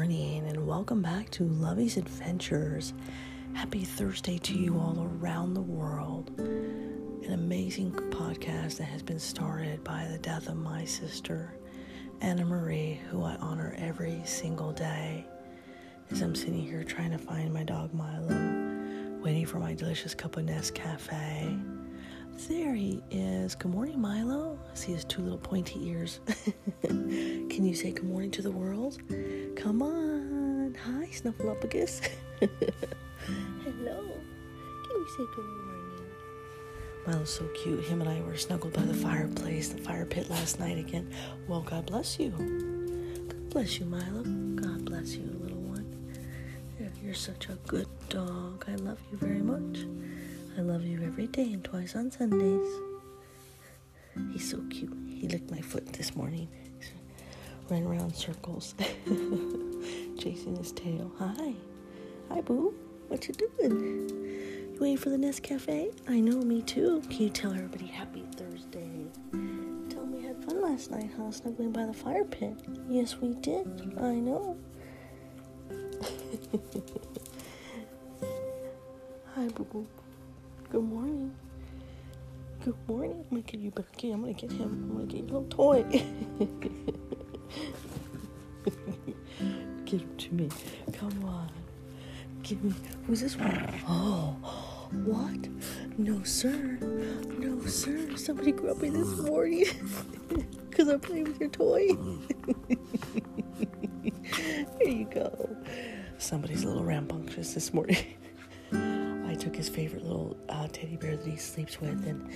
morning, and welcome back to Lovey's Adventures. Happy Thursday to you all around the world. An amazing podcast that has been started by the death of my sister, Anna Marie, who I honor every single day. As I'm sitting here trying to find my dog Milo, waiting for my delicious cup of Nescafe. There he is. Good morning, Milo. I see his two little pointy ears. Can you say good morning to the world? Come on. Hi, Snuffleupagus. Hello. Can you say good morning? Milo's so cute. Him and I were snuggled by the fireplace, the fire pit last night again. Well, God bless you. God bless you, Milo. God bless you, little one. You're such a good dog. I love you very much. I love you every day and twice on Sundays. He's so cute. He licked my foot this morning. Ran around circles, chasing his tail. Hi. Hi, boo. What you doing? You waiting for the Nescafe? I know, me too. Can you tell everybody happy Thursday? Tell me we had fun last night, huh? Snuggling by the fire pit. Yes, we did. I know. Hi, boo boo. Good morning. Good morning. I'm gonna you back. Okay, I'm gonna get him. I'm gonna get your little toy. Give him to me. Come on. Give me. Who's this one? Oh, what? No, sir. No, sir. Somebody grabbed me this morning because I'm playing with your toy. there you go. Somebody's a little rambunctious this morning. Took his favorite little uh, teddy bear that he sleeps with, and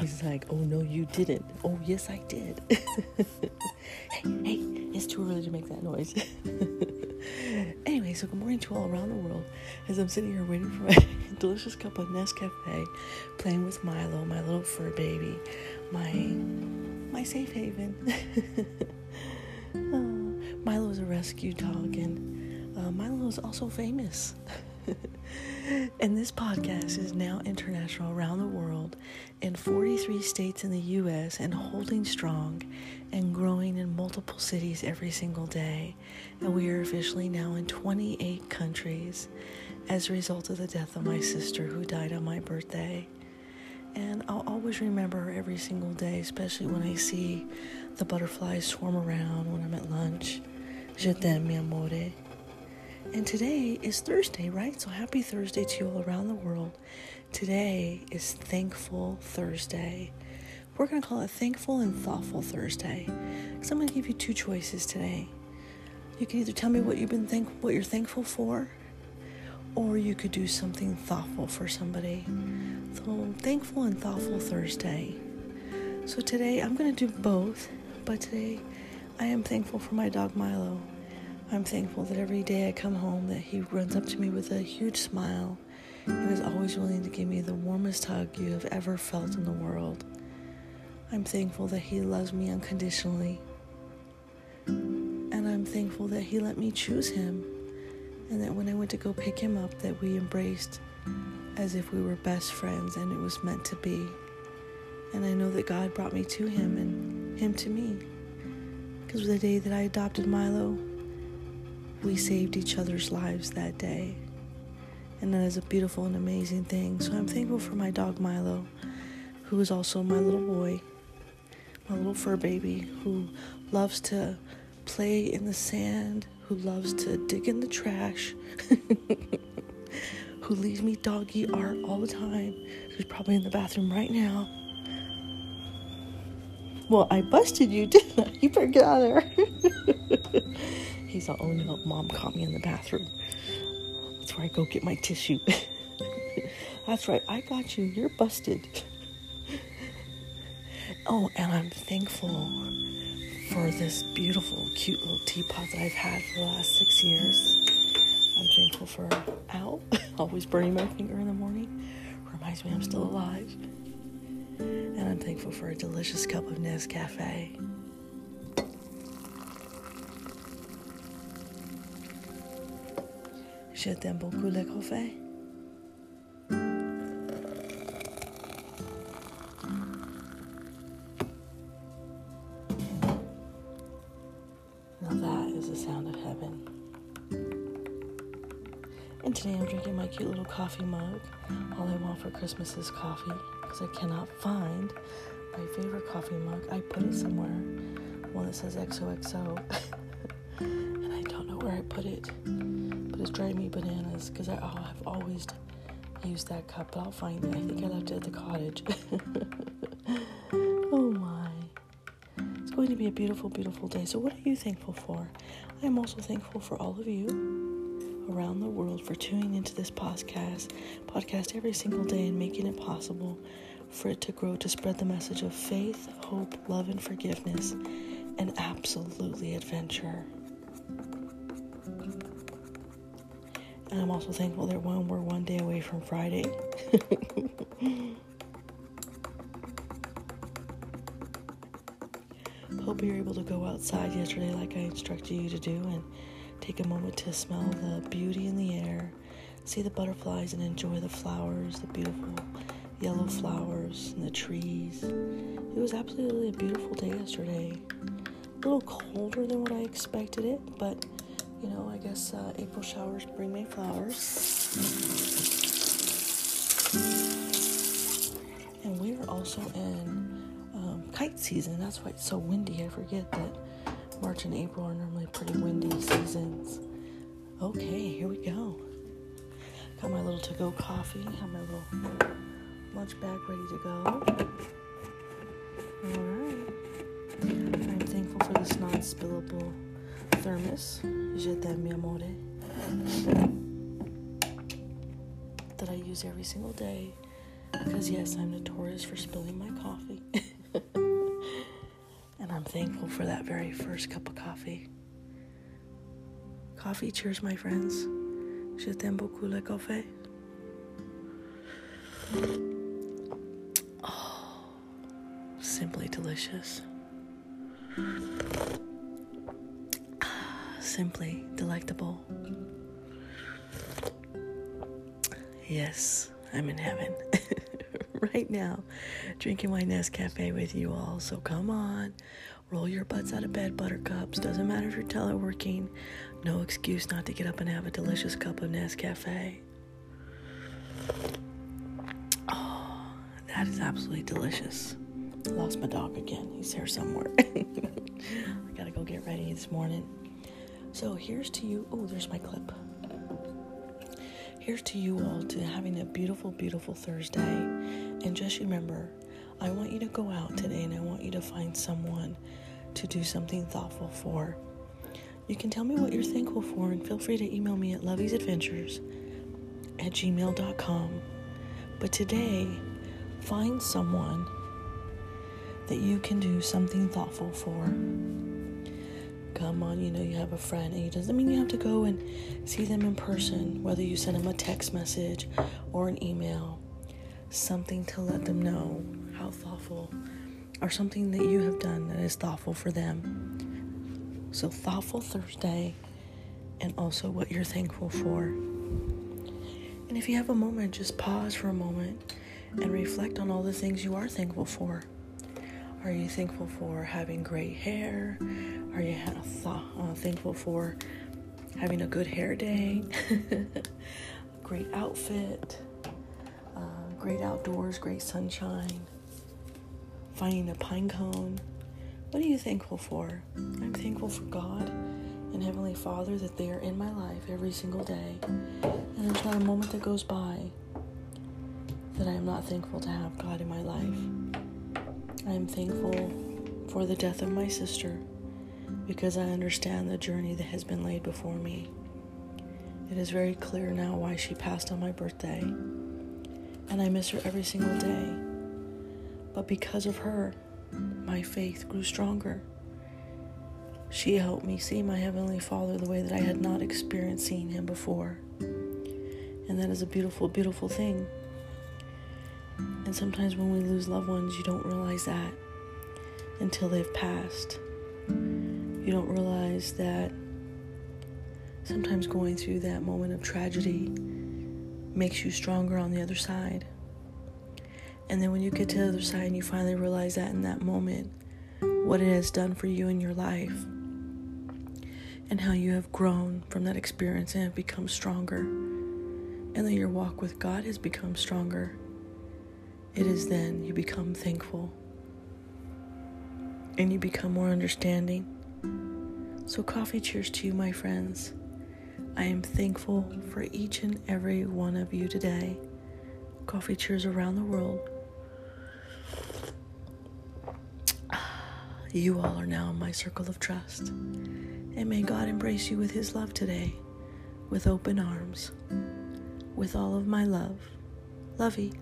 he's like, "Oh no, you didn't." Oh yes, I did. hey, hey, it's too early to make that noise. anyway, so good morning to all around the world. As I'm sitting here waiting for my delicious cup of Nescafe, playing with Milo, my little fur baby, my my safe haven. uh, Milo is a rescue dog, and uh, Milo is also famous. and this podcast is now international around the world in 43 states in the US and holding strong and growing in multiple cities every single day. And we are officially now in 28 countries as a result of the death of my sister who died on my birthday. And I'll always remember her every single day, especially when I see the butterflies swarm around when I'm at lunch. Je t'aime, mi amore. And today is Thursday, right? So happy Thursday to you all around the world. Today is Thankful Thursday. We're going to call it Thankful and Thoughtful Thursday. Because I'm going to give you two choices today. You can either tell me what you've been thank what you're thankful for, or you could do something thoughtful for somebody. So thankful and thoughtful Thursday. So today I'm going to do both, but today I am thankful for my dog Milo. I'm thankful that every day I come home that he runs up to me with a huge smile and is always willing to give me the warmest hug you have ever felt in the world. I'm thankful that he loves me unconditionally. And I'm thankful that he let me choose him and that when I went to go pick him up that we embraced as if we were best friends and it was meant to be. And I know that God brought me to him and him to me. Because the day that I adopted Milo, we saved each other's lives that day. And that is a beautiful and amazing thing. So I'm thankful for my dog Milo, who is also my little boy, my little fur baby, who loves to play in the sand, who loves to dig in the trash, who leaves me doggy art all the time, who's probably in the bathroom right now. Well, I busted you, didn't I? You better get out of there. He's all, oh no, mom caught me in the bathroom. That's where I go get my tissue. That's right, I got you. You're busted. oh, and I'm thankful for this beautiful, cute little teapot that I've had for the last six years. I'm thankful for, ow, always burning my finger in the morning. Reminds me I'm still alive. And I'm thankful for a delicious cup of Nescafe. Beaucoup le. Now that is the sound of heaven. And today I'm drinking my cute little coffee mug. All I want for Christmas is coffee because I cannot find my favorite coffee mug. I put it somewhere, one that says XOXO, and I don't know where I put it. Driving me bananas because I oh, have always used that cup, but I'll find it. I think I left it at the cottage. oh my. It's going to be a beautiful, beautiful day. So, what are you thankful for? I am also thankful for all of you around the world for tuning into this podcast, podcast every single day and making it possible for it to grow to spread the message of faith, hope, love, and forgiveness, and absolutely adventure. And I'm also thankful that one we're one day away from Friday. Hope you're able to go outside yesterday like I instructed you to do and take a moment to smell the beauty in the air, see the butterflies, and enjoy the flowers, the beautiful yellow flowers and the trees. It was absolutely a beautiful day yesterday. A little colder than what I expected it, but you know, I guess uh, April showers bring May flowers. And we are also in um, kite season. That's why it's so windy. I forget that March and April are normally pretty windy seasons. Okay, here we go. Got my little to go coffee. Have my little lunch bag ready to go. Alright. I'm thankful for this non spillable thermos. Je t'aime, amore. That I use every single day. Because, yes, I'm notorious for spilling my coffee. and I'm thankful for that very first cup of coffee. Coffee, cheers, my friends. Je t'aime beaucoup le café. Oh, simply delicious. Simply delectable. Yes, I'm in heaven right now, drinking my Nescafe with you all. So come on, roll your butts out of bed, buttercups. Doesn't matter if you're teleworking, no excuse not to get up and have a delicious cup of Nescafe. Oh, that is absolutely delicious. Lost my dog again. He's here somewhere. I gotta go get ready this morning. So here's to you. Oh, there's my clip. Here's to you all to having a beautiful, beautiful Thursday. And just remember, I want you to go out today and I want you to find someone to do something thoughtful for. You can tell me what you're thankful for and feel free to email me at loveysadventures at gmail.com. But today, find someone that you can do something thoughtful for come on, you know, you have a friend, and it doesn't mean you have to go and see them in person, whether you send them a text message or an email, something to let them know how thoughtful, or something that you have done that is thoughtful for them. So, Thoughtful Thursday, and also what you're thankful for. And if you have a moment, just pause for a moment and reflect on all the things you are thankful for. Are you thankful for having great hair? Are you uh, thankful for having a good hair day? great outfit? Uh, great outdoors, great sunshine? Finding a pine cone? What are you thankful for? I'm thankful for God and Heavenly Father that they are in my life every single day. And there's not a moment that goes by that I am not thankful to have God in my life. I am thankful for the death of my sister because I understand the journey that has been laid before me. It is very clear now why she passed on my birthday, and I miss her every single day. But because of her, my faith grew stronger. She helped me see my Heavenly Father the way that I had not experienced seeing Him before. And that is a beautiful, beautiful thing. And sometimes when we lose loved ones, you don't realize that until they've passed. You don't realize that sometimes going through that moment of tragedy makes you stronger on the other side. And then when you get to the other side and you finally realize that in that moment, what it has done for you in your life, and how you have grown from that experience and have become stronger, and that your walk with God has become stronger, it is then you become thankful and you become more understanding. So, coffee cheers to you, my friends. I am thankful for each and every one of you today. Coffee cheers around the world. You all are now in my circle of trust. And may God embrace you with His love today, with open arms, with all of my love. Lovey.